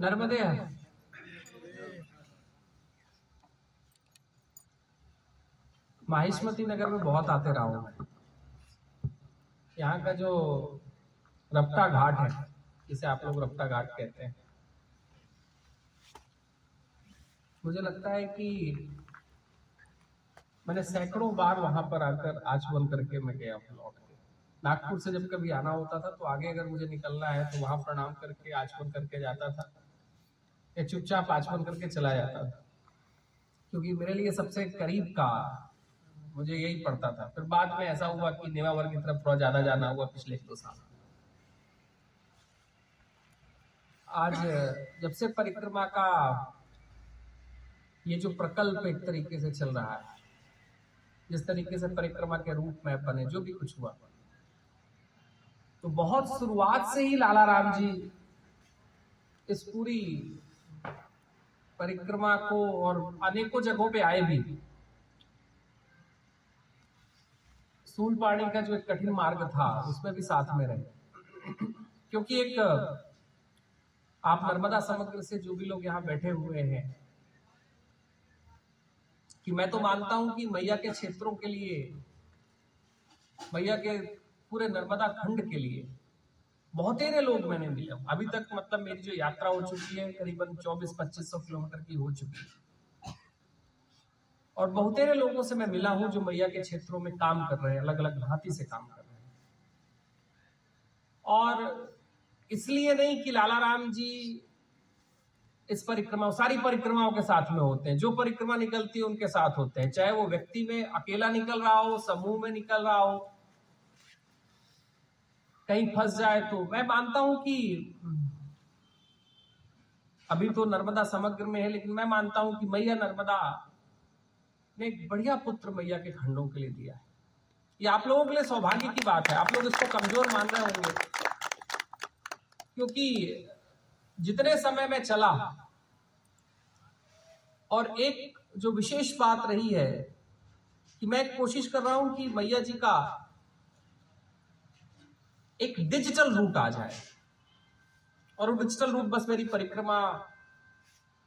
नर्मदे माहिष्मती नगर में बहुत आते रहा। हूँ यहाँ का जो रफ्ता घाट है, जिसे आप लोग रफ्ता घाट कहते हैं। मुझे लगता है कि मैंने सैकड़ों बार वहाँ पर आकर आचमन करके मैं गया हूँ लौट के। नागपुर से जब कभी आना होता था तो आगे अगर मुझे निकलना है तो वहाँ प्रणाम करके, आचमन करके जाता था। या चुपचाप आचमन करके चला जाता था। क्योंकि मेरे लिए सबसे करीब का मुझे यही पड़ता था। फिर बाद में ऐसा हुआ कि नेवावर की तरफ़ थोड़ा ज़्यादा जाना हुआ पिछले दो साल। आज जब से परिक्रमा का ये जो प्रकल्प एक तरीके से चल रहा है, जिस तरीके से परिक्रमा के रूप में बने, जो भी कुछ हुआ तो बहुत शुरुआत से ही लाला राम जी इस पूरी परिक्रमा को और अनेकों जगहों पे आए भी। सूल सूलपाणी का जो एक कठिन मार्ग था, उसमें भी साथ में रहे। क्योंकि एक, आप नर्मदा समुद्र से जो भी लोग यहाँ बैठे हुए हैं, कि मैं तो मानता हूँ कि मैया के क्षेत्रों के लिए, मैया के पूरे नर्मदा खंड के लिए बहुतेरे लोग मैंने मिले। अभी तक मतलब मेरी जो यात्रा हो चुकी है, करीबन 24-2500 किलोमीटर की हो चुकी है। और बहुतेरे लोगों से मैं मिला हूँ जो मैया के क्षेत्रों में काम कर रहे हैं अलग अलग भांति से काम कर रहे हैं। और इसलिए नहीं कि लाला राम जी इस परिक्रमा, सारी परिक्रमाओं के साथ में होते हैं। जो परिक्रमा निकलती है, उनके साथ होते हैं। चाहे वो व्यक्ति में अकेला निकल रहा हो, समूह में निकल रहा हो कहीं फंस जाए तो। मैं मानता हूँ कि अभी तो नर्मदा समग्र में है, लेकिन मैं मानता हूँ कि मैया नर्मदा ने एक बढ़िया पुत्र मैया के खंडों के लिए दिया है। ये आप लोगों के लिए सौभाग्य की बात है। आप लोग इसको कमज़ोर मान रहे होंगे। क्योंकि जितने समय में चला और एक जो विशेष बात रही है कि मैं कोशिश कर रहा हूँ कि मैया जी का एक डिजिटल रूट आ जाए। और वो डिजिटल रूट बस मेरी परिक्रमा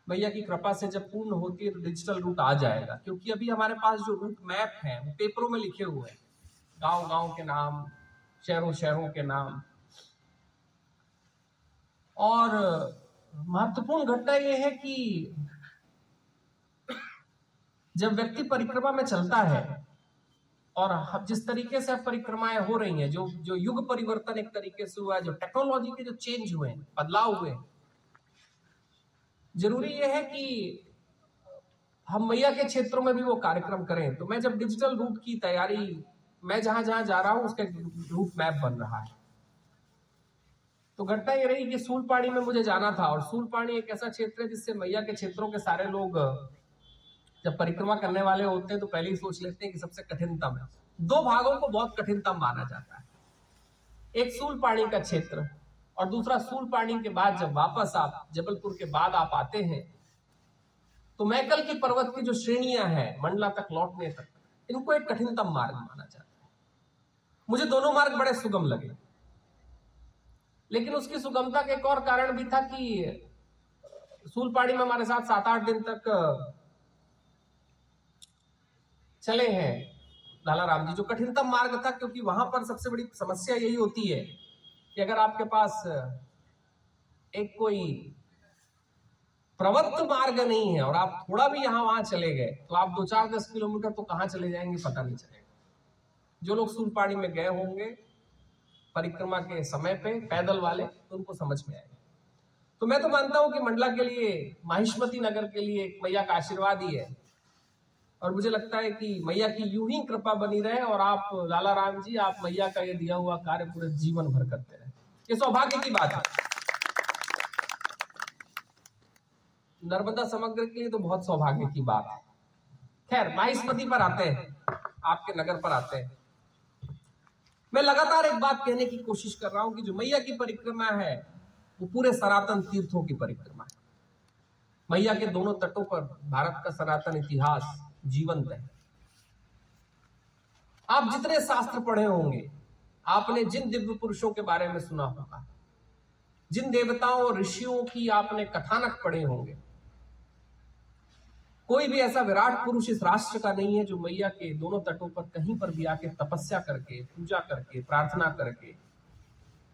भैया की कृपा से जब पूर्ण होती है तो डिजिटल रूट आ जाएगा। क्योंकि अभी हमारे पास जो रूट मैप है, वो पेपरों में लिखे हुए हैं। गाँव गाँव के नाम शहरों शहरों के नाम। और महत्वपूर्ण घटना यह है कि जब व्यक्ति परिक्रमा में चलता है और जिस तरीके से परिक्रमाएँ हो रही हैं, जो जो युग परिवर्तन एक तरीके से हुआ है, जो टेक्नोलॉजी के जो चेंज हुए हैं, बदलाव हुए हैं, ज़रूरी यह है कि हम मैया के क्षेत्रों में भी वो कार्यक्रम करें। तो मैं जब डिजिटल रूट की तैयारी, मैं जहाँ जहाँ जा रहा हूँ, उसका रूट मैप बन रहा है। तो घटना ये रही कि सूलपाणी में मुझे जाना था, और सूलपाणी एक ऐसा क्षेत्र है जिससे मैया के क्षेत्रों के सारे लोग जब परिक्रमा करने वाले होते हैं तो पहले ही सोच लेते हैं कि सबसे कठिनतम है। दो भागों को बहुत कठिनतम माना जाता है। एक सूल पानी का क्षेत्र और दूसरा सूल पानी के बाद जब वापस आप जबलपुर के बाद आप आते हैं तो मैकल की पर्वत की जो श्रेणियाँ हैं, मंडला तक लौटने तक, इनको एक कठिनतम मार्ग माना जाता है। मुझे दोनों मार्ग बड़े सुगम लगे। लेकिन उसकी सुगमता का एक और कारण भी था कि सूलपाड़ी में हमारे साथ सात आठ दिन तक चले हैं। लाला राम जी, जो कठिनतम मार्ग था, क्योंकि वहाँ पर सबसे बड़ी समस्या यही होती है कि अगर आपके पास एक कोई प्रवत्त मार्ग नहीं है और आप थोड़ा भी यहाँ वहाँ चले गए तो आप दो चार दस किलोमीटर तो कहाँ चले जाएँगे, पता नहीं चलेगा। जो लोग सूलपाड़ी में गए होंगे, परिक्रमा के समय पे, पैदल वाले तो उनको समझ में आएगा। तो मैं तो मानता हूँ कि मंडला के लिए, माहिष्मती नगर के लिए मैया का आशीर्वाद ही है। और मुझे लगता है कि मैया की यूँ ही कृपा बनी रहे और आप, लाला राम जी, आप मैया का ये दिया हुआ कार्य पूरे जीवन भर करते रहे। ये सौभाग्य की बात है। नर्मदा समग्र के लिए तो बहुत सौभाग्य की बात है। खैर माहिस्मती पर आते हैं, आपके नगर पर आते हैं। मैं लगातार एक बात कहने की कोशिश कर रहा हूँ कि जो मैया की परिक्रमा है, वो पूरे सनातन तीर्थों की परिक्रमा है। मैया के दोनों तटों पर भारत का सनातन इतिहास जीवंत है। आप जितने शास्त्र पढ़े होंगे, आपने जिन दिव्य पुरुषों के बारे में सुना होगा, जिन देवताओं और ऋषियों की आपने कथानक पढ़े होंगे, कोई भी ऐसा विराट पुरुष इस राष्ट्र का नहीं है जो मैया के दोनों तटों पर कहीं पर भी आके तपस्या करके, पूजा करके, प्रार्थना करके,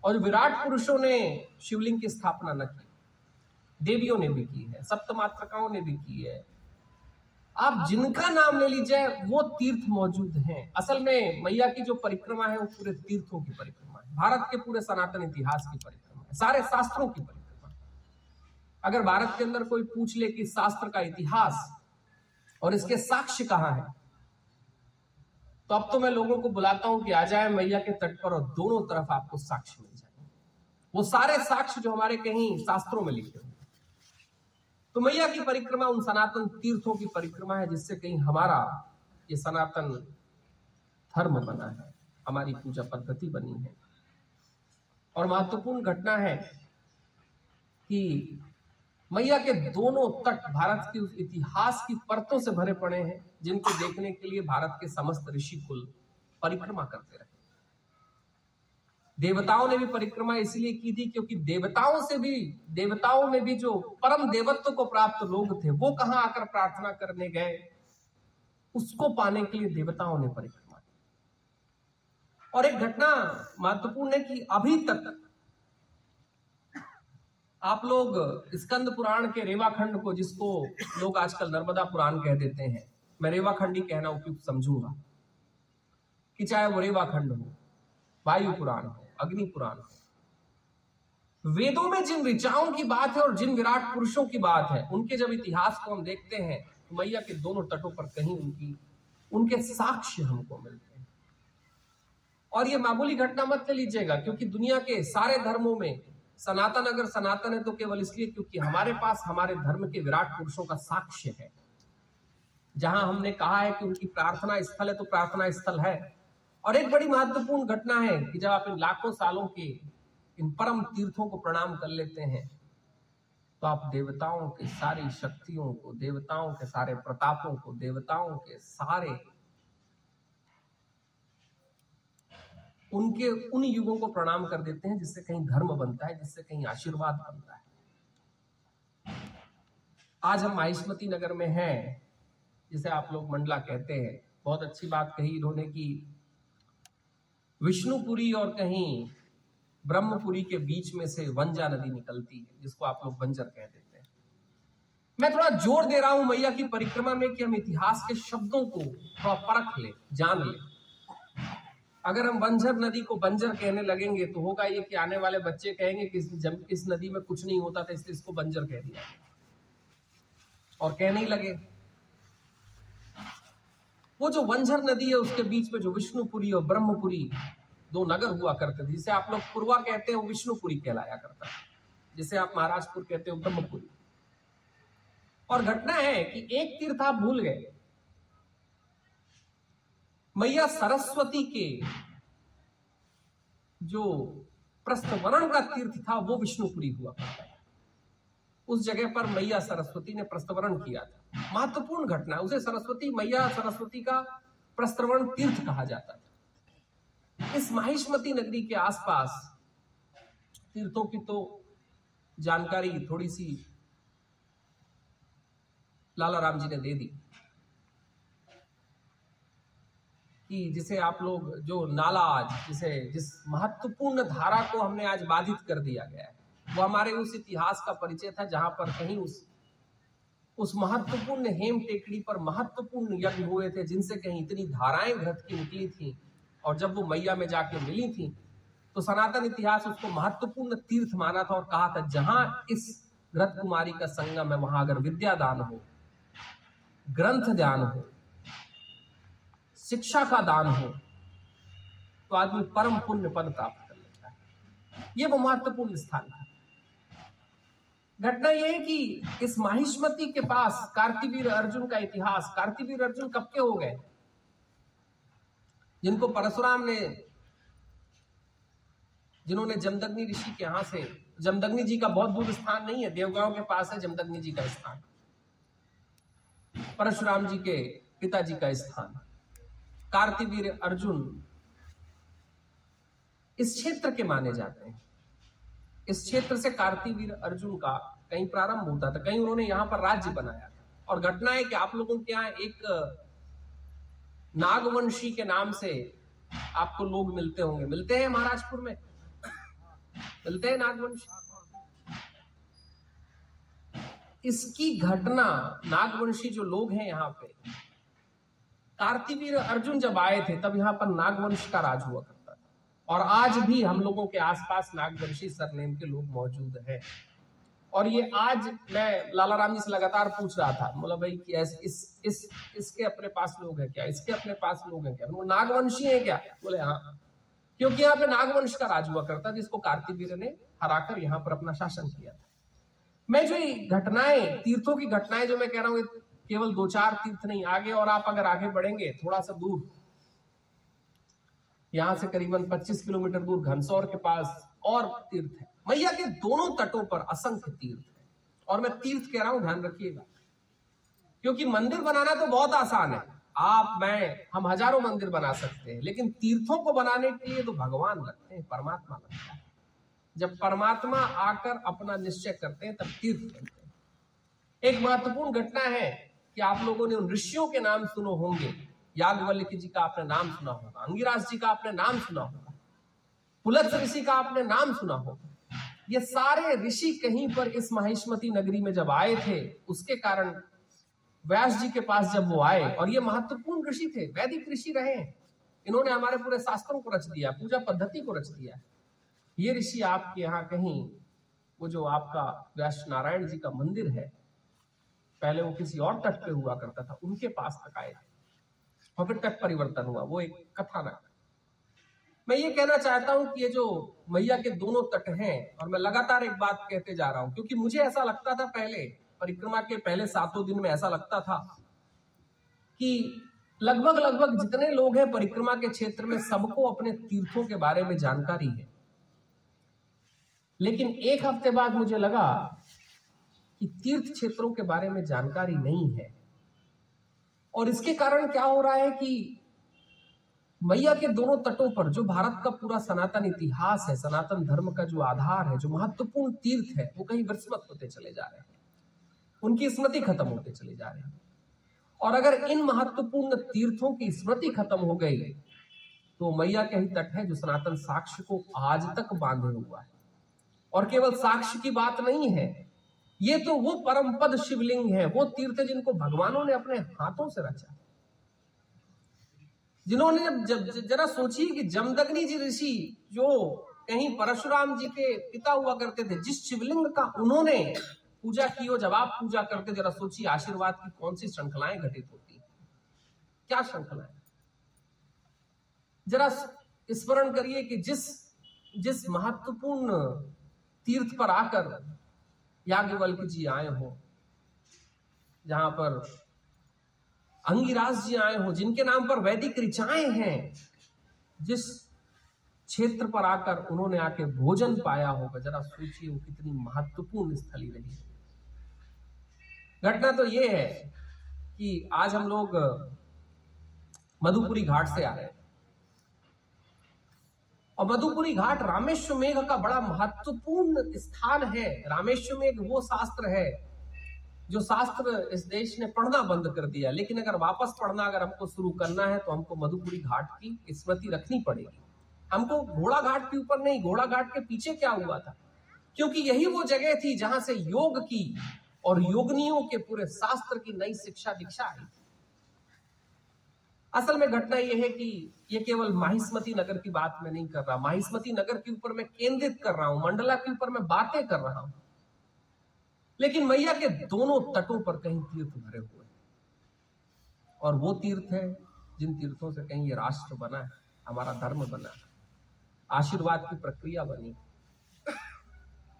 और विराट पुरुषों ने शिवलिंग की स्थापना न की, देवियों ने भी की है, सप्तमात्रकाओं ने भी की है आप जिनका नाम ले लीजिए, वो तीर्थ मौजूद हैं। असल में मैया की जो परिक्रमा है, वो पूरे तीर्थों की परिक्रमा है। भारत के पूरे सनातन इतिहास की परिक्रमा है। सारे शास्त्रों की परिक्रमा अगर भारत के अंदर कोई पूछ ले कि शास्त्र का इतिहास और इसके साक्ष्य कहाँ है तो अब तो मैं लोगों को बुलाता हूँ कि आ जाए मैया के तट पर और दोनों तरफ़ आपको साक्ष्य मिल जाए वो सारे साक्ष्य जो हमारे कहीं शास्त्रों में लिखे हुए तो मैया की परिक्रमा उन सनातन तीर्थों की परिक्रमा है जिससे कहीं हमारा ये सनातन धर्म बना है, हमारी पूजा पद्धति बनी है। और महत्वपूर्ण घटना है कि मैया के दोनों तट भारत के उस इतिहास की परतों से भरे पड़े हैं, जिनको देखने के लिए भारत के समस्त ऋषि कुल परिक्रमा करते रहे। देवताओं ने भी परिक्रमा इसलिए की थी क्योंकि देवताओं से भी, देवताओं में भी जो परम देवत्व को प्राप्त लोग थे, वो कहाँ आकर प्रार्थना करने गए? उसको पाने के लिए देवताओं ने परिक्रमा की। और एक घटना महत्वपूर्ण है कि अभी तक आप लोग स्कंद पुराण के रेवाखंड को, जिसको लोग आजकल नर्मदा पुराण कह देते हैं, मैं रेवाखंड ही कहना उपयुक्त समझूँगा कि चाहे वो रेवाखंड हो, वायु पुराण हो अग्नि पुराण वेदों में जिन ऋचाओं की बात है और जिन विराट पुरुषों की बात है, उनके जब इतिहास को हम देखते हैं तो मैया के दोनों तटों पर कहीं उनकी, उनके साक्ष्य हमको मिलते हैं। और ये मामूली घटना मत ले लीजिएगा, क्योंकि दुनिया के सारे धर्मों में सनातन, अगर सनातन है तो केवल इसलिए क्योंकि हमारे पास हमारे धर्म के विराट पुरुषों का साक्ष्य है। जहाँ हमने कहा है कि उनकी प्रार्थना स्थल है तो प्रार्थना स्थल है। और एक बड़ी महत्वपूर्ण घटना है कि जब आप इन लाखों सालों के इन परम तीर्थों को प्रणाम कर लेते हैं तो आप देवताओं के सारी शक्तियों को, देवताओं के सारे प्रतापों को, देवताओं के सारे उनके उन युगों को प्रणाम कर देते हैं जिससे कहीं धर्म बनता है, जिससे कहीं आशीर्वाद बनता है। आज हम माहिष्मती नगर में हैं, जिसे आप लोग मंडला कहते हैं। बहुत अच्छी बात कही इन्होंने की विष्णुपुरी और कहीं ब्रह्मपुरी के बीच में से वंजा नदी निकलती है, जिसको आप लोग बंजर कह देते हैं। मैं थोड़ा ज़ोर दे रहा हूँ मैया की परिक्रमा में कि हम इतिहास के शब्दों को थोड़ा परख ले, जान ले। अगर हम बंजर नदी को बंजर कहने लगेंगे तो होगा ये कि आने वाले बच्चे कहेंगे कि जब इस नदी में कुछ नहीं होता था, इसलिए इसको बंजर कह दिया और कहने ही लगे वो जो बंजर नदी है उसके बीच में जो विष्णुपुरी और ब्रह्मपुरी दो नगर हुआ करते थे, जिसे आप लोग पूर्वा कहते हैं, वो विष्णुपुरी कहलाया करता है। जिसे आप महाराजपुर कहते हो ब्रह्मपुरी। और घटना है कि एक तीर्थ आप भूल गए। मैया सरस्वती के जो प्रस्थवरण का तीर्थ था, वो विष्णुपुरी हुआ करता है। उस जगह पर मैया सरस्वती ने प्रस्तवरण किया था। महत्वपूर्ण घटना उसे सरस्वती, मैया सरस्वती का प्रस्तवरण तीर्थ कहा जाता था। इस माहिष्मती नगरी के आसपास तीर्थों की तो जानकारी थोड़ी सी लाला राम जी ने दे दी कि जिसे आप लोग, जो नाला आज जिसे, जिस महत्वपूर्ण धारा को हमने आज बाधित कर दिया गया है वो हमारे उस इतिहास का परिचय था जहाँ पर कहीं उस उस महत्वपूर्ण हेम टेकड़ी पर महत्वपूर्ण यज्ञ हुए थे, जिनसे कहीं इतनी धाराएँ घृत की निकली थी, और जब वो मैया में जाके मिली थी तो सनातन इतिहास उसको महत्वपूर्ण तीर्थ माना था और कहा था, जहाँ इस घृत कुमारी का संगम है, वहाँ अगर विद्या दान हो, ग्रंथ ध्यान हो, शिक्षा का दान हो तो आदमी परम पुण्य पद प्राप्त कर लेता है। ये वो महत्वपूर्ण स्थान था। घटना यह है कि इस माहिष्मती के पास कार्तिवीर अर्जुन का इतिहास, कार्तिवीर अर्जुन कब के हो गए? जिनको परशुराम ने, जिन्होंने जमदग्नि ऋषि के यहाँ से, जमदग्नि जी का बहुत दूर स्थान नहीं है, देवगांव के पास है जमदग्नि जी का स्थान। परशुराम जी के पिताजी का स्थान। कार्तिवीर अर्जुन इस क्षेत्र के माने जाते हैं। इस क्षेत्र से कार्तिवीर अर्जुन का कहीं प्रारंभ होता था, कहीं उन्होंने यहाँ पर राज्य बनाया था। और घटना है कि आप लोगों के यहाँ एक, नागवंशी के नाम से आपको लोग मिलते होंगे। मिलते हैं महाराजपुर में? मिलते हैं नागवंशी? इसकी घटना, नागवंशी जो लोग हैं यहाँ पे, कार्तिवीर अर्जुन जब आए थे, तब यहाँ पर नागवंश का राज हुआ था। और आज भी हम लोगों के आसपास नागवंशी सरनेम के लोग मौजूद हैं। और ये आज मैं लाला राम जी से लगातार पूछ रहा था बोला भाई कि इस, इस इस इसके अपने पास लोग हैं क्या? इसके अपने पास लोग हैं क्या? वो नागवंशी है क्या? बोले हाँ। क्योंकि यहाँ पे नागवंश का राज हुआ करता जिसको कार्तिवीर ने हराकर यहाँ पर अपना शासन किया था। मैं जो घटनाएँ तीर्थों की घटनाएँ जो मैं कह रहा हूँ केवल दो चार तीर्थ नहीं आगे और आप अगर आगे बढ़ेंगे थोड़ा सा दूर यहाँ से करीबन 25 किलोमीटर दूर घनसौर के पास और तीर्थ है। मैया के दोनों तटों पर असंख्य तीर्थ है। और मैं तीर्थ कह रहा हूँ, ध्यान रखिएगा। क्योंकि मंदिर बनाना तो बहुत आसान है। आप, मैं, हम हज़ारों मंदिर बना सकते हैं, लेकिन तीर्थों को बनाने के लिए तो भगवान लगते हैं, परमात्मा लगता है। जब परमात्मा आकर अपना निश्चय करते हैं, तब तीर्थ बनते हैं। एक महत्वपूर्ण घटना है कि आप लोगों ने उन ऋषियों के नाम सुनो होंगे। याज्ञवल्क्य जी का आपने नाम सुना होगा, अंगिराज जी का आपने नाम सुना होगा, पुलत्स ऋषि का आपने नाम सुना होगा। ये सारे ऋषि कहीं पर इस महिष्मती नगरी में जब आए थे, उसके कारण व्यास जी के पास जब वो आए, और ये महत्वपूर्ण ऋषि थे, वैदिक ऋषि रहे इन्होंने हमारे पूरे शास्त्रों को रच दिया, पूजा पद्धति को रच दिया। ये ऋषि आपके यहाँ कहीं, वो जो आपका व्यास नारायण जी का मंदिर है, पहले वो किसी और तट पे हुआ करता था, उनके पास तक आए और फिर तट परिवर्तन हुआ, वो एक कथानक मैं ये कहना चाहता हूँ कि ये जो मैया के दोनों तट हैं, और मैं लगातार एक बात कहते जा रहा हूँ, क्योंकि मुझे ऐसा लगता था पहले, परिक्रमा के पहले सातों दिन में ऐसा लगता था कि लगभग लगभग जितने लोग हैं परिक्रमा के क्षेत्र में, सबको अपने तीर्थों के बारे में जानकारी है। लेकिन एक हफ़्ते बाद मुझे लगा कि तीर्थ क्षेत्रों के बारे में जानकारी नहीं है। और इसके कारण क्या हो रहा है कि मैया के दोनों तटों पर जो भारत का पूरा सनातन इतिहास है, सनातन धर्म का जो आधार है, जो महत्वपूर्ण तीर्थ है, वो कहीं विस्मृत होते चले जा रहे हैं। उनकी स्मृति खत्म होते चले जा रहे हैं। और अगर इन महत्वपूर्ण तीर्थों की स्मृति खत्म हो गई तो मैया के ही तट है जो सनातन साक्ष्य को आज तक बांधे हुआ है। और केवल साक्ष्य की बात नहीं है ये तो वो परम पद शिवलिंग है, वो तीर्थ जिनको भगवानों ने अपने हाथों से रचा। जिन्होंने जब जब जरा सोचिए कि जमदग्नि जी ऋषि जो कहीं परशुराम जी के पिता हुआ करते थे, जिस शिवलिंग का उन्होंने पूजा की हो जब आप पूजा करते जरा सोचिए आशीर्वाद की कौन सी श्रृंखलाएँ घटित होती क्या श्रृंखलाएँ जरा स्मरण करिए कि जिस जिस महत्वपूर्ण तीर्थ पर आकर याज्ञवल्क जी आए हो, जहाँ पर अंगिराज जी आए हो, जिनके नाम पर वैदिक ऋचाएँ हैं, जिस क्षेत्र पर आकर उन्होंने आके भोजन पाया होगा। जरा सोचिए वो कितनी महत्वपूर्ण स्थली रही घटना तो ये है कि आज हम लोग मधुपुरी घाट से आ रहे हैं। और मधुपुरी घाट रामेश्वमेघ का बड़ा महत्वपूर्ण स्थान है। रामेश्वमेघ वो शास्त्र है जो शास्त्र इस देश ने पढ़ना बंद कर दिया। लेकिन अगर वापस पढ़ना, अगर हमको शुरू करना है तो हमको मधुपुरी घाट की स्मृति रखनी पड़ेगी। हमको घोड़ा घाट के ऊपर नहीं, घोड़ा घाट के पीछे क्या हुआ था? क्योंकि यही वो जगह थी जहाँ से योग की और योगनियों के पूरे शास्त्र की नई शिक्षा दीक्षा आई असल में घटना यह है कि ये केवल माहिस्मती नगर की बात में नहीं कर रहा, माहिस्मती नगर के ऊपर मैं केंद्रित कर रहा हूँ, मंडला के ऊपर मैं बातें कर रहा हूँ। लेकिन मैया के दोनों तटों पर कहीं तीर्थ भरे हुए और वो तीर्थ है जिन तीर्थों से कहीं ये राष्ट्र बना है, हमारा धर्म बना है, आशीर्वाद की प्रक्रिया बनी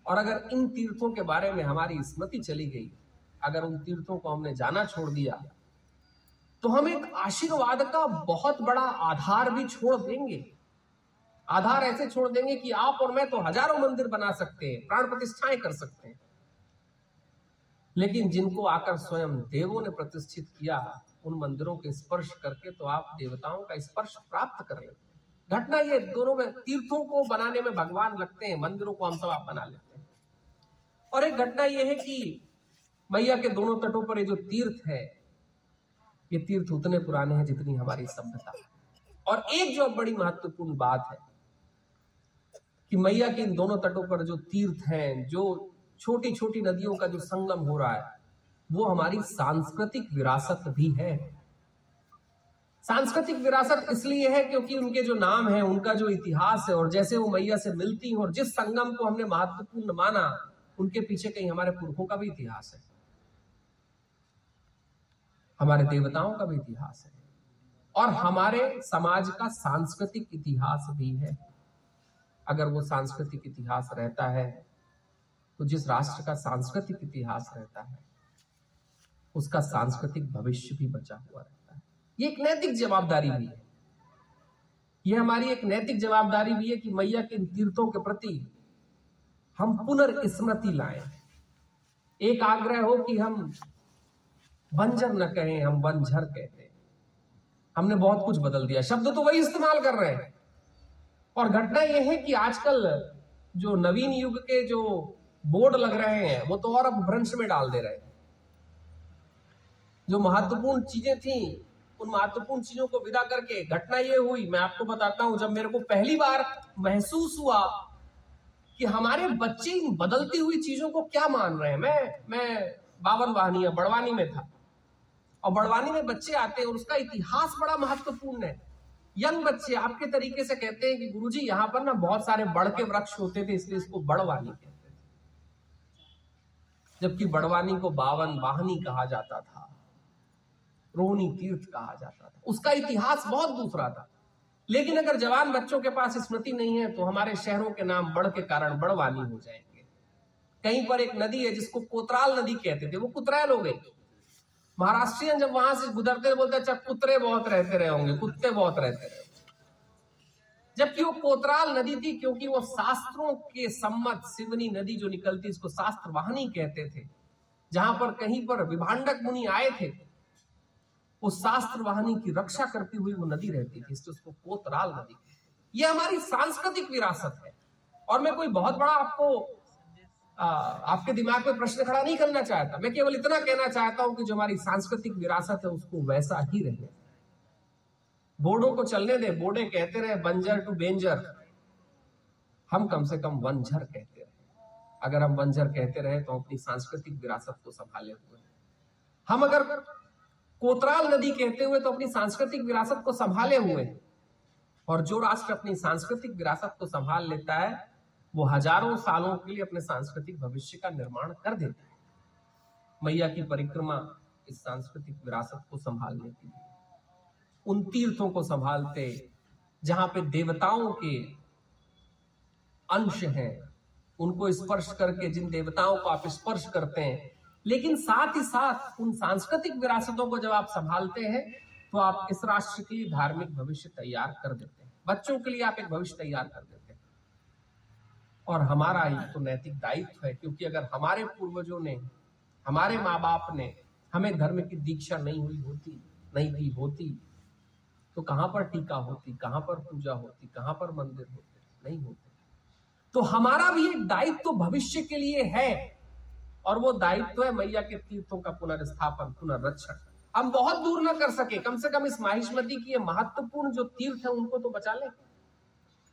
और अगर इन तीर्थों के बारे में हमारी स्मृति चली गई, अगर उन तीर्थों को हमने जाना छोड़ दिया तो हम एक आशीर्वाद का बहुत बड़ा आधार भी छोड़ देंगे। आधार ऐसे छोड़ देंगे कि आप और मैं तो हज़ारों मंदिर बना सकते हैं, प्राण प्रतिष्ठाएँ कर सकते हैं। लेकिन जिनको आकर स्वयं देवों ने प्रतिष्ठित किया, उन मंदिरों के स्पर्श करके तो आप देवताओं का स्पर्श प्राप्त कर लेते हैं। घटना ये, दोनों में, तीर्थों को बनाने में भगवान लगते हैं, मंदिरों को हम सब आप बना लेते हैं। और एक घटना यह है कि मैया के दोनों तटों पर ये जो तीर्थ है ये तीर्थ उतने पुराने हैं जितनी हमारी सभ्यता और एक जो बड़ी महत्वपूर्ण बात है कि मैया के इन दोनों तटों पर जो तीर्थ हैं, जो छोटी छोटी नदियों का जो संगम हो रहा है, वो हमारी सांस्कृतिक विरासत भी है। सांस्कृतिक विरासत इसलिए है क्योंकि उनके जो नाम है, उनका जो इतिहास है, और जैसे वो मैया से मिलती हैं, और जिस संगम को हमने महत्वपूर्ण माना, उनके पीछे कहीं हमारे पुरखों का भी इतिहास है। हमारे देवताओं का भी इतिहास है। और हमारे समाज का सांस्कृतिक इतिहास भी है। अगर वो सांस्कृतिक इतिहास रहता है तो जिस राष्ट्र का सांस्कृतिक इतिहास रहता है, उसका सांस्कृतिक भविष्य भी बचा हुआ रहता है। ये एक नैतिक जवाबदारी भी है। ये हमारी एक नैतिक जवाबदारी भी है कि मैया के तीर्थों के प्रति हम पुनर्स्मृति लाएँ। एक आग्रह हो कि हम बंजर न कहें, हम बंझर कहते हैं। हमने बहुत कुछ बदल दिया। शब्द तो वही इस्तेमाल कर रहे हैं। और घटना यह है कि आजकल जो नवीन युग के जो बोर्ड लग रहे हैं, वो तो और अब भ्रंश में डाल दे रहे हैं। जो महत्वपूर्ण चीज़ें थी, उन महत्वपूर्ण चीज़ों को विदा करके घटना ये हुई। मैं आपको बताता हूँ, जब मेरे को पहली बार महसूस हुआ कि हमारे बच्चे इन बदलती हुई चीज़ों को क्या मान रहे हैं। मैं मैं बावन वाहनी बड़वानी में था। और बड़वानी में बच्चे आते हैं और उसका इतिहास बड़ा महत्वपूर्ण है। यंग बच्चे आपके तरीके से कहते हैं कि गुरुजी, यहाँ पर ना बहुत सारे बड़ के वृक्ष होते थे, इसलिए इसको बड़वानी कहते थे। जबकि बड़वानी को बावन वाहनी कहा जाता था रोहनी तीर्थ कहा जाता था। उसका इतिहास बहुत दूसरा था। लेकिन अगर जवान बच्चों के पास स्मृति नहीं है तो हमारे शहरों के नाम बड़ के कारण बड़वानी हो जाएँगे। कहीं पर एक नदी है जिसको कोतराल नदी कहते थे, वो कुतरैल हो गई। महाराष्ट्रियन जब वहाँ से गुजरते बोलते अच्छा कुतरे बहुत रहते रहे होंगे, कुत्ते बहुत रहते रहे जबकि वो कोतराल नदी थी, क्योंकि वो शास्त्रों के सम्मत सिवनी नदी जो निकलती इसको शास्त्र वाहनी कहते थे। जहाँ पर कहीं पर विभाडक मुनि आए थे, वो शास्त्र वाहनी की रक्षा करती हुई वो नदी रहती थी, इसलिए उसको कोतराल नदी ये हमारी सांस्कृतिक विरासत है। और मैं कोई बहुत बड़ा आपको आपके दिमाग में प्रश्न खड़ा नहीं करना चाहता। मैं केवल इतना कहना चाहता हूँ कि जो हमारी सांस्कृतिक विरासत है, उसको वैसा ही रहे। बोर्डो को चलने दे बोर्डे कहते रहे, बंजर टू बेंजर। हम कम से कम वंजर कहते रहे। अगर हम वंजर कहते रहे तो अपनी सांस्कृतिक विरासत को संभाले हुए हम अगर कोतराल नदी कहते हुए तो अपनी सांस्कृतिक विरासत को संभाले हुए और जो राष्ट्र अपनी सांस्कृतिक विरासत को संभाल लेता है वो हज़ारों सालों के लिए अपने सांस्कृतिक भविष्य का निर्माण कर देता है। मैया की परिक्रमा इस सांस्कृतिक विरासत को संभालने के लिए। उन तीर्थों को संभालते, जहाँ पे देवताओं के अंश हैं, उनको स्पर्श करके, जिन देवताओं को आप स्पर्श करते हैं, लेकिन साथ ही साथ उन सांस्कृतिक विरासतों को जब आप संभालते हैं तो आप इस राष्ट्र के लिए धार्मिक भविष्य तैयार कर देते हैं। बच्चों के लिए आप एक भविष्य तैयार कर देते हैं। और हमारा ही तो नैतिक दायित्व है, क्योंकि अगर हमारे पूर्वजों ने, हमारे माँ बाप ने हमें धर्म की दीक्षा नहीं हुई होती, नहीं दी होती तो कहाँ पर टीका होती, कहाँ पर पूजा होती, कहाँ पर मंदिर होते, नहीं होते। तो हमारा भी एक दायित्व तो भविष्य के लिए है, और वो दायित्व है मैया के तीर्थों का पुनर्स्थापन, पुनर्रक्षण। हम बहुत दूर ना कर सके, कम से कम इस माहिष्मति की महत्वपूर्ण जो तीर्थ है, उनको तो बचा ले।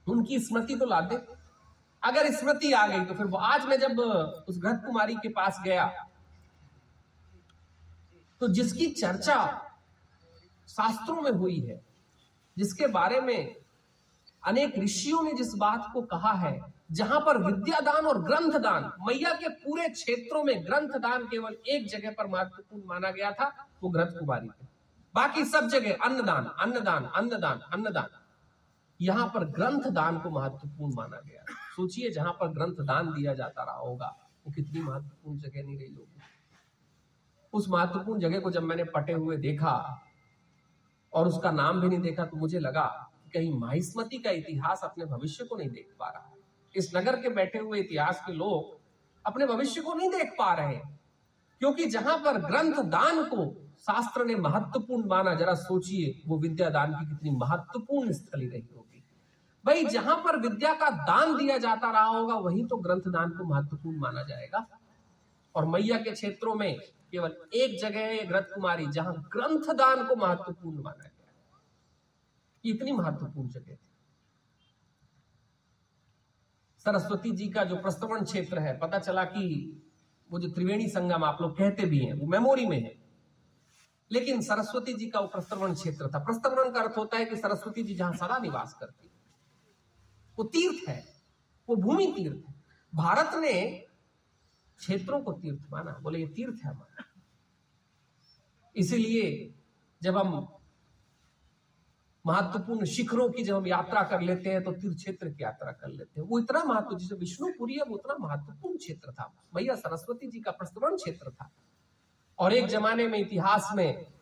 उनकी स्मृति तो ला दे। अगर स्मृति आ गई तो फिर वो आज मैं जब उस घृत कुमारी के पास गया तो जिसकी चर्चा शास्त्रों में हुई है, जिसके बारे में अनेक ऋषियों ने जिस बात को कहा है, जहाँ पर विद्यादान और ग्रंथ दान मैया के पूरे क्षेत्रों में ग्रंथ दान केवल एक जगह पर महत्वपूर्ण माना गया था, वो ग्रंथ कुमारी थे। बाकी सब जगह अन्नदान अन्नदान अन्नदान अन्नदान, यहाँ पर ग्रंथ दान को महत्वपूर्ण माना गया सोचिए जहाँ पर ग्रंथ दान दिया जाता रहा होगा। वो कितनी महत्वपूर्ण जगह नहीं रही होगी उस महत्वपूर्ण जगह को जब मैंने पटे हुए देखा और उसका नाम भी नहीं देखा तो मुझे लगा कहीं माहिस्मती का इतिहास अपने भविष्य को नहीं देख पा रहा। इस नगर के बैठे हुए इतिहास के लोग अपने भविष्य को नहीं देख पा रहे क्योंकि जहाँ पर ग्रंथ दान को शास्त्र ने महत्वपूर्ण माना, जरा सोचिए वो विद्या दान की कितनी महत्वपूर्ण स्थली रही होगी। भाई, जहाँ पर विद्या का दान दिया जाता रहा होगा, वहीं तो ग्रंथ दान को महत्वपूर्ण माना जाएगा। और मैया के क्षेत्रों में केवल एक जगह है ग्रंथ कुमारी जहाँ ग्रंथ दान को महत्वपूर्ण माना गया इतनी महत्वपूर्ण जगह थी। सरस्वती जी का जो प्रस्तवन क्षेत्र है, पता चला कि वो जो त्रिवेणी संगम आप लोग कहते भी हैं, वो मेमोरी में है। लेकिन सरस्वती जी का वो प्रस्तवन क्षेत्र था। प्रस्तवण का अर्थ होता है कि सरस्वती जी जहाँ सदा निवास करती वो तीर्थ है, वो भूमि तीर्थ है। भारत ने क्षेत्रों को तीर्थ माना, बोले, ये तीर्थ है हमारा। इसीलिए जब हम महत्वपूर्ण शिखरों की जब हम यात्रा कर लेते हैं तो तीर्थ क्षेत्र की यात्रा कर लेते हैं। वो इतना महत्व, जिसे विष्णुपुरी वो उतना महत्वपूर्ण क्षेत्र था। भैया, सरस्वती जी का प्रस्तरण क्षेत्र था। और एक जमाने में इतिहास में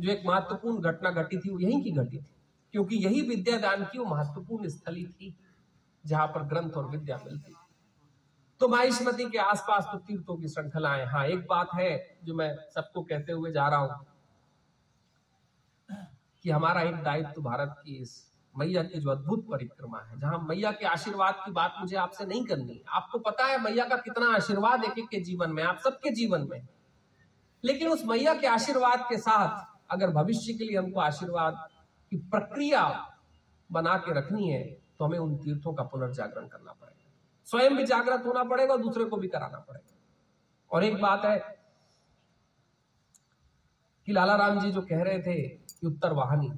जो एक महत्वपूर्ण घटना घटी थी, वो यहीं की घटी थी। क्योंकि यही विद्यादान की वो महत्वपूर्ण स्थली थी, जहाँ पर ग्रंथ और विद्या मिलती। तो माहिष्मती के आसपास तो तीर्थों की श्रृंखलाएँ हाँ एक बात है जो मैं सबको कहते हुए जा रहा हूँ, कि हमारा एक दायित्व भारत की इस मैया की जो अद्भुत परिक्रमा है, जहाँ मैया के आशीर्वाद की बात मुझे आपसे नहीं करनी आपको पता है मैया का कितना आशीर्वाद एक एक के जीवन में, आप सबके जीवन में। लेकिन उस मैया के आशीर्वाद के साथ अगर भविष्य के लिए हमको आशीर्वाद की प्रक्रिया बना के रखनी है तो हमें उन तीर्थों का पुनर्जागरण करना पड़ेगा। स्वयं भी जागृत होना पड़ेगा और दूसरे को भी कराना पड़ेगा। और एक बात है कि लाला राम जी जो कह रहे थे कि उत्तर वाहनी,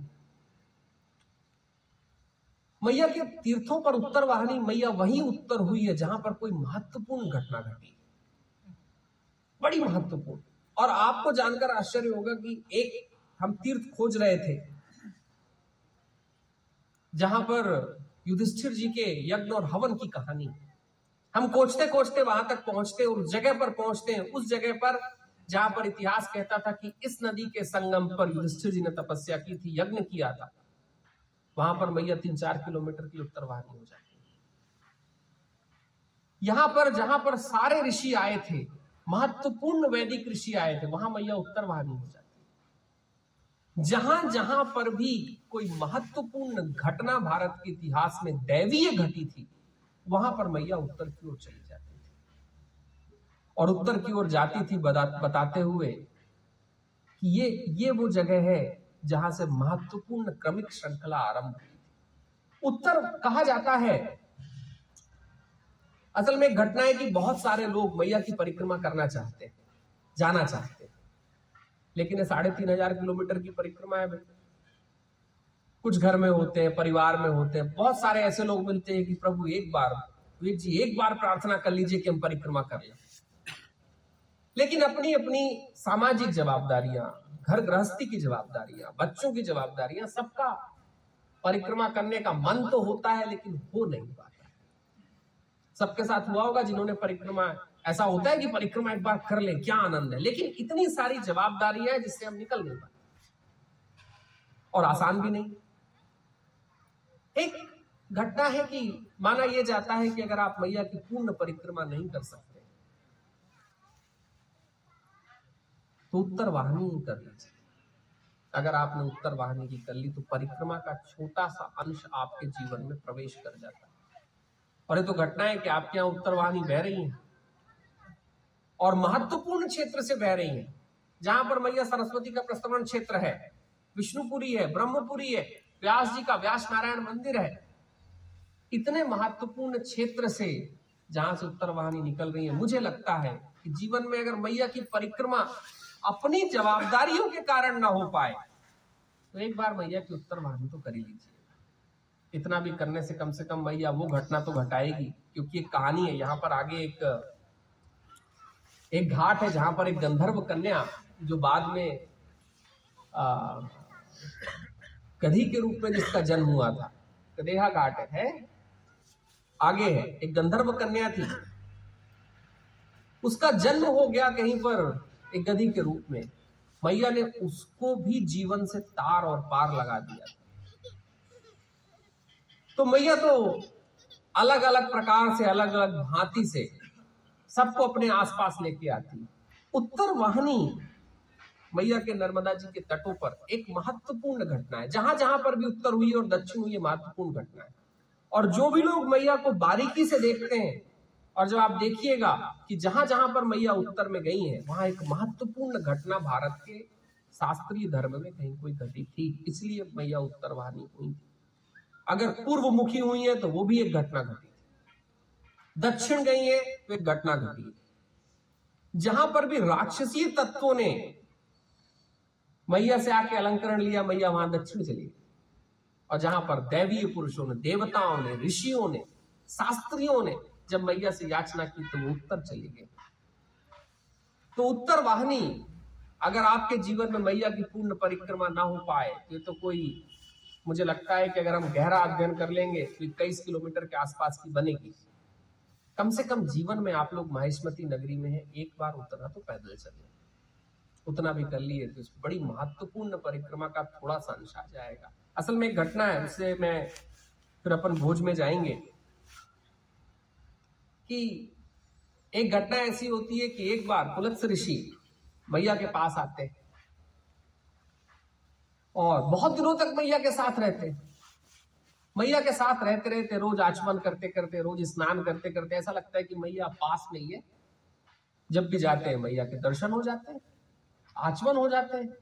मैया के तीर्थों पर उत्तर वाहनी, मैया वही उत्तर हुई है जहाँ पर कोई महत्वपूर्ण घटना घटी। बड़ी महत्वपूर्ण। और आपको जानकर आश्चर्य होगा कि एक हम तीर्थ खोज रहे थे जहाँ पर युधिष्ठिर जी के यज्ञ और हवन की कहानी। हम कोचते कोचते वहाँ तक पहुँचते, उस जगह पर पहुँचते हैं, उस जगह पर जहाँ पर इतिहास कहता था कि इस नदी के संगम पर युधिष्ठिर जी ने तपस्या की थी, यज्ञ किया था। वहाँ पर मैया तीन चार किलोमीटर की उत्तर उत्तरवाहिनी हो जाती यहाँ पर, जहाँ पर सारे ऋषि आए थे, महत्वपूर्ण वैदिक ऋषि आए थे, वहाँ मैया उत्तर उत्तरवाहिनी हो जाती जहाँ जहाँ पर भी कोई महत्वपूर्ण घटना भारत के इतिहास में दैवीय घटी थी वहाँ पर मैया उत्तर की ओर चली जाती थी। और उत्तर की ओर जाती थी बता, बताते हुए कि ये ये वो जगह है जहाँ से महत्वपूर्ण क्रमिक श्रृंखला आरंभ हुई थी। उत्तर कहा जाता है असल में घटना है कि बहुत सारे लोग मैया की परिक्रमा करना चाहते हैं जाना चाहते लेकिन साढ़े तीन हज़ार किलोमीटर की परिक्रमा है भाई। कुछ घर में होते हैं, परिवार में होते हैं। बहुत सारे ऐसे लोग मिलते हैं कि प्रभु, एक बार, वीर जी, एक बार प्रार्थना कर लीजिए कि हम परिक्रमा कर लें। लेकिन अपनी अपनी सामाजिक जवाबदारियाँ, घर गृहस्थी की जवाबदारियाँ, बच्चों की जवाबदारियाँ, सबका परिक्रमा करने का मन तो होता है, लेकिन हो नहीं पाता। सबके साथ हुआ होगा जिन्होंने परिक्रमा ऐसा होता है कि परिक्रमा एक बार कर ले, क्या आनंद है? लेकिन इतनी सारी जवाबदारियाँ हैं जिससे हम निकल नहीं पाते। और आसान भी नहीं। एक घटना है कि माना यह जाता है कि अगर आप मैया की पूर्ण परिक्रमा नहीं कर सकते तो उत्तर वाहनी कर लीजिए। अगर आपने उत्तर वाहनी की कर ली तो परिक्रमा का छोटा सा अंश आपके जीवन में प्रवेश कर जाता है। और ये तो घटना है कि आपके यहाँ उत्तर वाहनी बह रही है। और महत्वपूर्ण क्षेत्र से बह रही है। जहाँ पर मैया सरस्वती का प्रस्तरण क्षेत्र है, विष्णुपुरी है, ब्रह्मपुरी है, व्यास जी का व्यास नारायण मंदिर है। इतने महत्वपूर्ण क्षेत्र से जहाँ से उत्तर वाहनी निकल रही है, मुझे लगता है कि जीवन में अगर मैया की परिक्रमा अपनी जवाबदारियों के कारण ना हो पाए तो एक बार मैया की उत्तर वाहनी तो कर ही लीजिए। इतना भी करने से कम से कम मैया वो घटना तो घटाएगी, क्योंकि एक कहानी है, यहाँ पर आगे एक एक घाट है जहाँ पर एक गंधर्व कन्या जो बाद में कधी के रूप में जिसका जन्म हुआ था। कदेहा घाट है आगे है। एक गंधर्व कन्या थी। उसका जन्म हो गया कहीं पर एक गधी के रूप में। मैया ने उसको भी जीवन से तार और पार लगा दिया। तो मैया तो अलग अलग प्रकार से अलग अलग भांति से सबको अपने आसपास लेके आती उत्तर वाहनी मैया के नर्मदा जी के तटों पर एक महत्वपूर्ण घटना है। जहाँ जहाँ पर भी उत्तर हुई और दक्षिण हुई महत्वपूर्ण घटना है। और जो भी लोग मैया को बारीकी से देखते हैं, और जब आप देखिएगा कि जहाँ जहाँ पर मैया उत्तर में गई है, वहाँ एक महत्वपूर्ण घटना भारत के शास्त्रीय धर्म में कहीं कोई घटी थी। इसलिए मैया उत्तर वाहनी हुई अगर पूर्व मुखी हुई है तो वो भी एक घटना घटी। दक्षिण गई है तो एक घटना घटी। जहाँ पर भी राक्षसी तत्वों ने मैया से आके अलंकरण लिया, मैया वहाँ दक्षिण चली और जहाँ पर दैवीय पुरुषों ने, देवताओं ने, ऋषियों ने, शास्त्रियों ने जब मैया से याचना की तो वो उत्तर चली गए तो उत्तर वाहनी, अगर आपके जीवन में मैया की पूर्ण परिक्रमा ना हो पाए तो ये तो कोई, मुझे लगता है कि अगर हम गहरा अध्ययन कर लेंगे तो इक्कीस किलोमीटर के आसपास की बनेगी। कम से कम जीवन में आप लोग महेशमती नगरी में है, एक बार उतना तो पैदल चले। उतना भी कर लिए तो बड़ी महत्वपूर्ण परिक्रमा का थोड़ा सा अंश आ जाएगा असल में एक घटना है, उससे मैं फिर अपन भोज में जाएँगे। कि एक घटना ऐसी होती है कि एक बार पुलत्स ऋषि मैया के पास आते हैं। और बहुत दिनों तक मैया के साथ रहते मैया के साथ रहते रहते, रोज आचमन करते करते, रोज स्नान करते करते ऐसा लगता है कि मैया पास में ही जब भी जाते हैं, मैया के दर्शन हो जाते हैं, आचमन हो जाते हैं।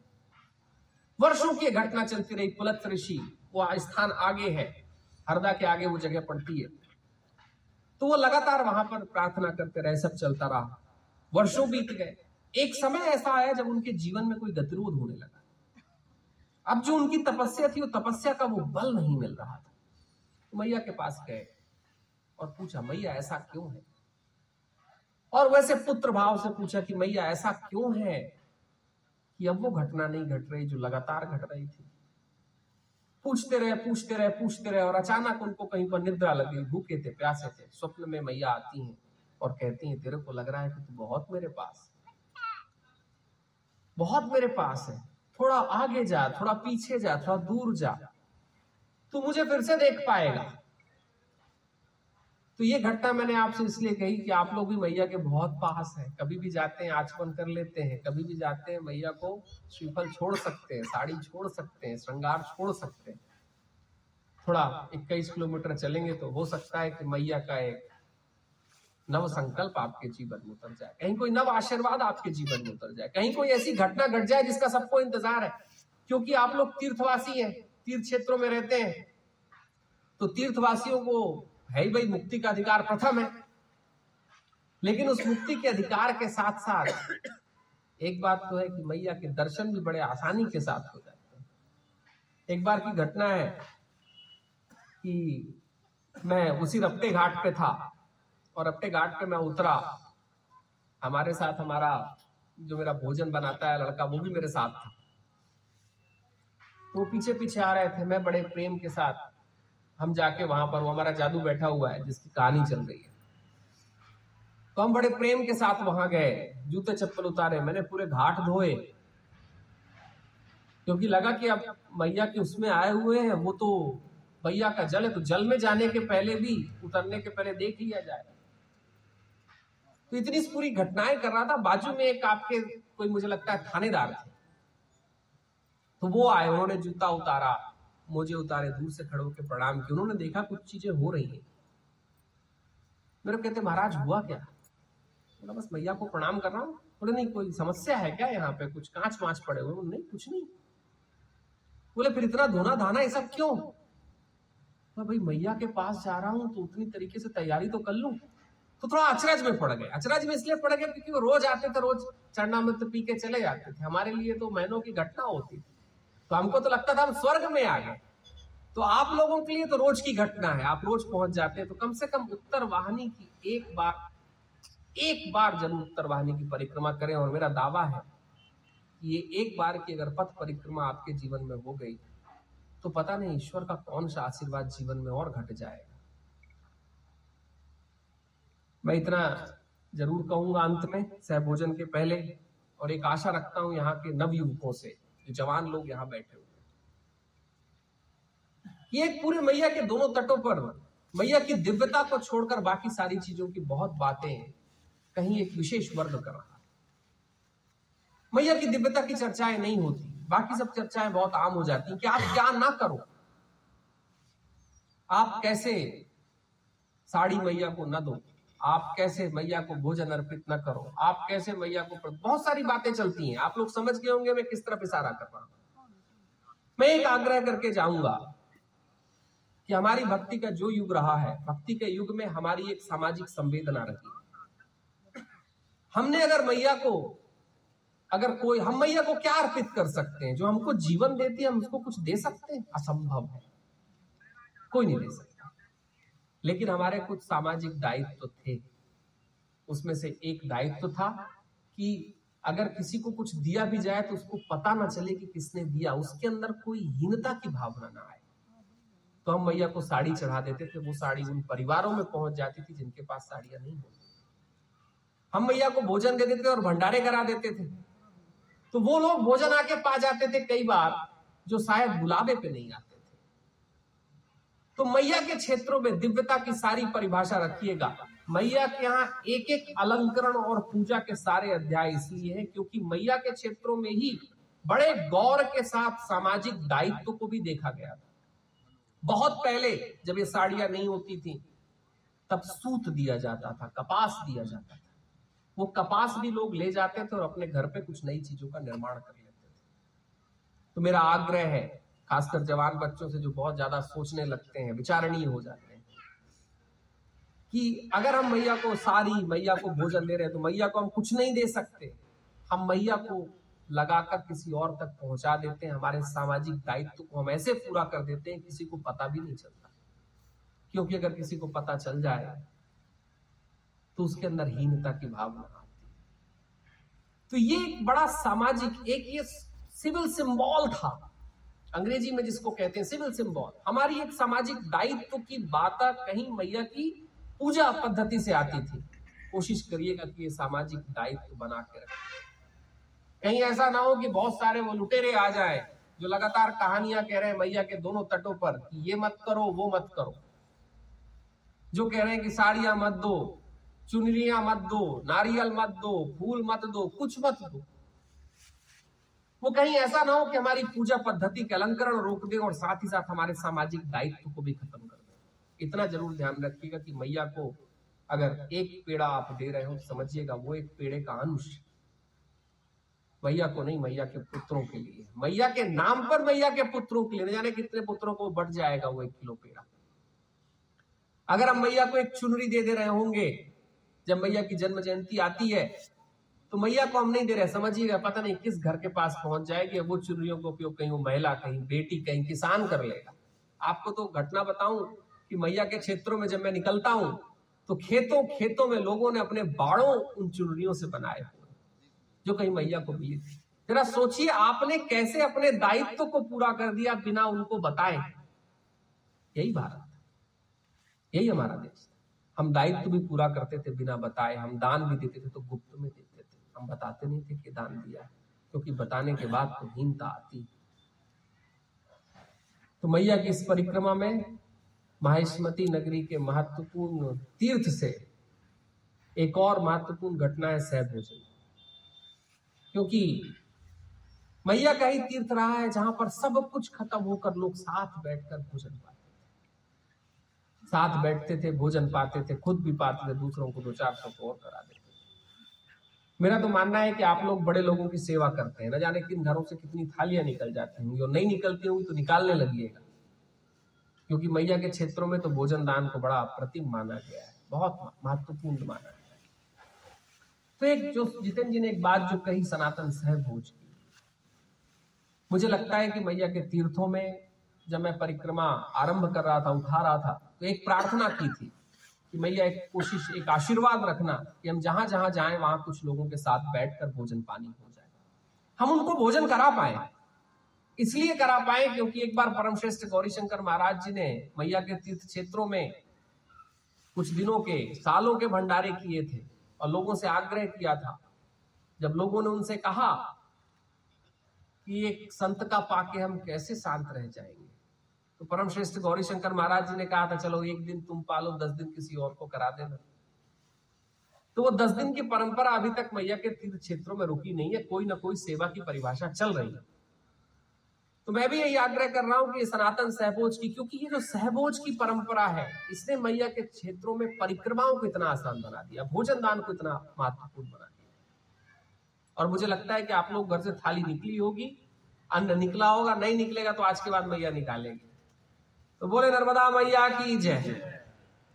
वर्षों की घटना चलती रही पुलत ऋषि, वो स्थान आगे है। हरदा के आगे वो जगह पड़ती है। तो वो लगातार वहाँ पर प्रार्थना करते रहे, सब चलता रहा। वर्षों बीत गए। एक समय ऐसा आया जब उनके जीवन में कोई गतिरोध होने लगा। अब जो उनकी तपस्या थी, वो तपस्या का वो बल नहीं मिल रहा था। मैया के पास गए और पूछा, मैया, ऐसा क्यों है? और वैसे पुत्र भाव से पूछा कि, मैया, ऐसा क्यों है कि अब वो घटना नहीं घट रही जो लगातार घट रही थी? पूछते रहे पूछते रहे पूछते रहे और अचानक उनको कहीं पर निद्रा लगी। भूखे थे, प्यासे थे। स्वप्न में मैया आती हैं और कहती हैं, तेरे को लग रहा है कि तू बहुत मेरे पास बहुत मेरे पास है। थोड़ा आगे जा, थोड़ा पीछे जा, थोड़ा दूर जा। तू मुझे फिर से देख पाएगा। तो ये घटना मैंने आपसे इसलिए कही कि आप लोग भी मैया के बहुत पास हैं। कभी भी जाते हैं, आचमन कर लेते हैं। कभी भी जाते हैं, मैया को श्रीफल छोड़ सकते हैं, साड़ी छोड़ सकते हैं, श्रृंगार छोड़ सकते हैं। थोड़ा इक्कीस किलोमीटर चलेंगे तो हो सकता है कि मैया का एक नव संकल्प आपके जीवन में उतर जाए। कहीं कोई नव आशीर्वाद आपके जीवन में उतर जाए। कहीं कोई ऐसी घटना घट जाए जिसका सबको इंतज़ार है। क्योंकि आप लोग तीर्थवासी हैं। तीर्थ क्षेत्रों में रहते हैं। तो तीर्थवासियों को है ही भाई, मुक्ति का अधिकार प्रथम है। लेकिन उस मुक्ति के अधिकार के साथ साथ एक बात तो है कि मैया के दर्शन भी बड़े आसानी के साथ हो जाते हैं। एक बार की घटना है कि मैं उसी रफ्ते घाट पे था और अपने घाट पे मैं उतरा। हमारे साथ हमारा जो मेरा भोजन बनाता है लड़का, वो भी मेरे साथ था। तो पीछे पीछे आ रहे थे, मैं बड़े प्रेम के साथ। हम जाके वहाँ पर, वो हमारा जादू बैठा हुआ है, जिसकी कहानी चल रही है। तो हम बड़े प्रेम के साथ वहाँ गए, जूते चप्पल उतारे, मैंने पूरे घाट धोए। क्योंकि लगा कि अब मैया के उसमें आए हुए हैं, वो तो मैया का जल है तो जल में जाने के पहले भी, उतरने के पहले देख लिया जाए। तो इतनी पूरी घटनाएँ कर रहा था, बाजू में एक आपके, कोई मुझे लगता है थानेदार थे। तो वो आए, उन्होंने जूता उतारा मुझे उतारे, दूर से खड़े होकर प्रणाम किया उन्होंने देखा कुछ चीज़ें हो रही है। मेरे कहते, महाराज, हुआ क्या? बोला, बस मैया को प्रणाम कर रहा हूँ। बोले, नहीं, कोई समस्या है क्या यहाँ पे? कुछ कांच वाँच पड़े हुए नहीं, कुछ नहीं। बोले, फिर इतना धोना धाना, ऐसा क्यों? मैं भाई, मैया के पास जा रहा हूँ तो उतनी तरीके से तैयारी तो कर लू। तो थोड़ा अचरज में पड़ गए। अचरज में इसलिए पड़ गए क्योंकि वो रोज आते थे, रोज चरणामृत पी के चले जाते थे। हमारे लिए तो महीनों की घटना होती थी। तो हमको तो लगता था हम स्वर्ग में आ गए। तो आप लोगों के लिए तो रोज की घटना है। आप रोज पहुँच जाते हैं। तो कम से कम उत्तर वाहिनी की एक बार एक बार ज़रूर उत्तर वाहिनी की परिक्रमा करें। और मेरा दावा है कि ये एक बार की अगर पथ परिक्रमा आपके जीवन में हो गई तो पता नहीं ईश्वर का कौन सा आशीर्वाद जीवन में और घट जाएगा। मैं इतना ज़रूर कहूँगा अंत में सह भोजन के पहले और एक आशा रखता हूँ यहाँ के नवयुवकों से। जवान लोग यहाँ बैठे हुए ये एक पूरे मैया के दोनों तटों पर मैया की दिव्यता को छोड़कर बाकी सारी चीज़ों की बहुत बातें कहीं एक विशेष वर्ग कर रहा है। मैया की दिव्यता की चर्चाएँ नहीं होती। बाकी सब चर्चाएँ बहुत आम हो जाती कि आप क्या ना करो। आप कैसे साड़ी मैया को न दो आप कैसे मैया को भोजन अर्पित न करो? आप कैसे मैया को बहुत सारी बातें चलती हैं। आप लोग समझ गए होंगे मैं किस तरफ़ इशारा कर रहा हूँ। मैं एक आग्रह करके जाऊँगा कि हमारी भक्ति का जो युग रहा है, भक्ति के युग में हमारी एक सामाजिक संवेदना रही। हमने अगर मैया को, अगर कोई, हम मैया को क्या अर्पित कर सकते हैं? जो हमको जीवन देती है, हम उसको कुछ दे सकते हैं? असंभव है। कोई नहीं दे सकता। लेकिन हमारे कुछ सामाजिक दायित्व तो थे। उसमें से एक दायित्व तो था कि अगर किसी को कुछ दिया भी जाए तो उसको पता ना चले कि किसने दिया। उसके अंदर कोई हीनता की भावना ना आए। तो हम मैया को साड़ी चढ़ा देते थे। वो साड़ी उन परिवारों में पहुँच जाती थी जिनके पास साड़ियाँ नहीं होती हम मैया को भोजन दे देते और भंडारे करा देते थे। तो वो लोग भोजन आके पा जाते थे कई बार, जो शायद बुलावे पे नहीं आते। तो मैया के क्षेत्रों में दिव्यता की सारी परिभाषा रखिएगा। मैया के यहाँ एक एक अलंकरण और पूजा के सारे अध्याय इसलिए है क्योंकि मैया के क्षेत्रों में ही बड़े गौर के साथ सामाजिक दायित्व को भी देखा गया था। बहुत पहले जब ये साड़ियाँ नहीं होती थी, तब सूत दिया जाता था, कपास दिया जाता था। वो कपास भी लोग ले जाते थे और अपने घर पे कुछ नई चीज़ों का निर्माण कर लेते थे। तो मेरा आग्रह है खासकर जवान बच्चों से जो बहुत ज़्यादा सोचने लगते हैं, विचारणीय हो जाते हैं। कि अगर हम मैया को सारी, मैया को भोजन दे रहे हैं तो मैया को हम कुछ नहीं दे सकते। हम मैया को लगाकर किसी और तक पहुँचा देते हैं, हमारे सामाजिक दायित्व को हम ऐसे पूरा कर देते हैं, किसी को पता भी नहीं चलता। क्योंकि अगर किसी को पता चल जाए तो उसके अंदर हीनता की भावना आती तो ये एक बड़ा सामाजिक, एक ये सिविल सिंबल था। अंग्रेज़ी में जिसको कहते हैं सिविल सिंबल। हमारी एक सामाजिक दायित्व की बात कहीं मैया की पूजा पद्धति से आती थी। कोशिश करिएगा कि ये सामाजिक दायित्व बना के रखें। कहीं ऐसा ना हो कि बहुत सारे वो लुटेरे आ जाए, जो लगातार कहानियाँ कह रहे हैं मैया के दोनों तटों पर कि ये मत करो, वो मत करो। जो कह रहे हैं कि साड़ियाँ मत दो, चुनरियाँ मत दो, नारियल मत दो, फूल मत दो, कुछ मत दो। वो कहीं ऐसा ना हो कि हमारी पूजा पद्धति के अलंकरण रोक दे और साथ ही साथ हमारे सामाजिक दायित्व को भी खत्म कर दे। इतना ज़रूर ध्यान रखिएगा कि मैया को अगर एक पेड़ा आप दे रहे हो, समझिएगा, वो एक पेड़े का अंश। मैया को नहीं, मैया के पुत्रों के लिए। मैया के नाम पर मैया के पुत्रों के लिए जाने कितने पुत्रों को बढ़ जाएगा वो एक किलो पेड़ा। अगर हम मैया को एक चुनरी दे दे रहे होंगे, जब मैया की जन्म जयंती आती है तो मैया को हम नहीं दे रहे, समझिएगा, पता नहीं किस घर के पास पहुँच जाएगी वो चुनरियों का उपयोग कहीं वो महिला, कहीं बेटी, कहीं किसान कर लेगा। आपको तो घटना बताऊँ कि मैया के क्षेत्रों में जब मैं निकलता हूँ तो खेतों खेतों में लोगों ने अपने बाड़ों उन चुनरियों से बनाए जो कहीं मैया को मिली थी। जरा सोचिए, आपने कैसे अपने दायित्व को पूरा कर दिया बिना उनको बताए? यही भारत यही हमारा देश हम दायित्व भी पूरा करते थे बिना बताए, हम दान भी देते थे तो गुप्त में देते हम बताते नहीं थे कि दान दिया है, क्योंकि बताने के बाद तो हीनता आती। तो मैया की इस परिक्रमा में माहेश्मती नगरी के महत्वपूर्ण तीर्थ से एक और महत्वपूर्ण घटना है सह भोजन। क्योंकि मैया का ही तीर्थ रहा है जहाँ पर सब कुछ खत्म होकर लोग साथ बैठकर भोजन पाते थे। साथ बैठते थे, भोजन पाते थे, खुद भी पाते थे, दूसरों को दो चार सौ और करा देते मेरा तो मानना है कि आप लोग बड़े लोगों की सेवा करते हैं। न जाने किन घरों से कितनी थालियाँ निकल जाती होंगी और नहीं निकलती होंगी तो निकालने लगिएगा क्योंकि मैया के क्षेत्रों में तो भोजन दान को बड़ा अप्रतिम माना गया है। बहुत महत्वपूर्ण माना गया है। तो एक जो, जितेंद्र जी ने एक बात जो कही, सनातन सहभोज की। मुझे लगता है कि मैया के तीर्थों में जब मैं परिक्रमा आरंभ कर रहा था, उठा रहा था तो एक प्रार्थना की थी। कि मैया एक कोशिश, एक आशीर्वाद रखना कि हम जहाँ जहाँ जाएँ, वहाँ कुछ लोगों के साथ बैठकर भोजन पानी हो जाए। हम उनको भोजन करा पाए। इसलिए करा पाए क्योंकि एक बार परम श्रेष्ठ गौरी शंकर महाराज जी ने मैया के तीर्थ क्षेत्रों में कुछ दिनों के, सालों के भंडारे किए थे और लोगों से आग्रह किया था। जब लोगों ने उनसे कहा कि एक संत का पाके हम कैसे शांत रह जाएँगे? तो परम श्रेष्ठ गौरी शंकर महाराज जी ने कहा था, चलो एक दिन तुम पालो, दस दिन किसी और को करा देना। तो वो दस दिन की परंपरा अभी तक मैया के तीर्थ क्षेत्रों में रुकी नहीं है, कोई ना कोई सेवा की परिभाषा चल रही है। तो मैं भी यही आग्रह कर रहा हूँ कि सनातन सहभोज की, क्योंकि ये जो सहभोज की परंपरा है, इसने मैया के क्षेत्रों में परिक्रमाओं को इतना आसान बना दिया, भोजन दान को इतना महत्वपूर्ण बना दिया। और मुझे लगता है कि आप लोग घर से थाली निकली होगी, अन्न निकला होगा, नहीं निकलेगा तो आज के बाद मैया निकालेंगे। तो बोले नर्मदा मैया की जय।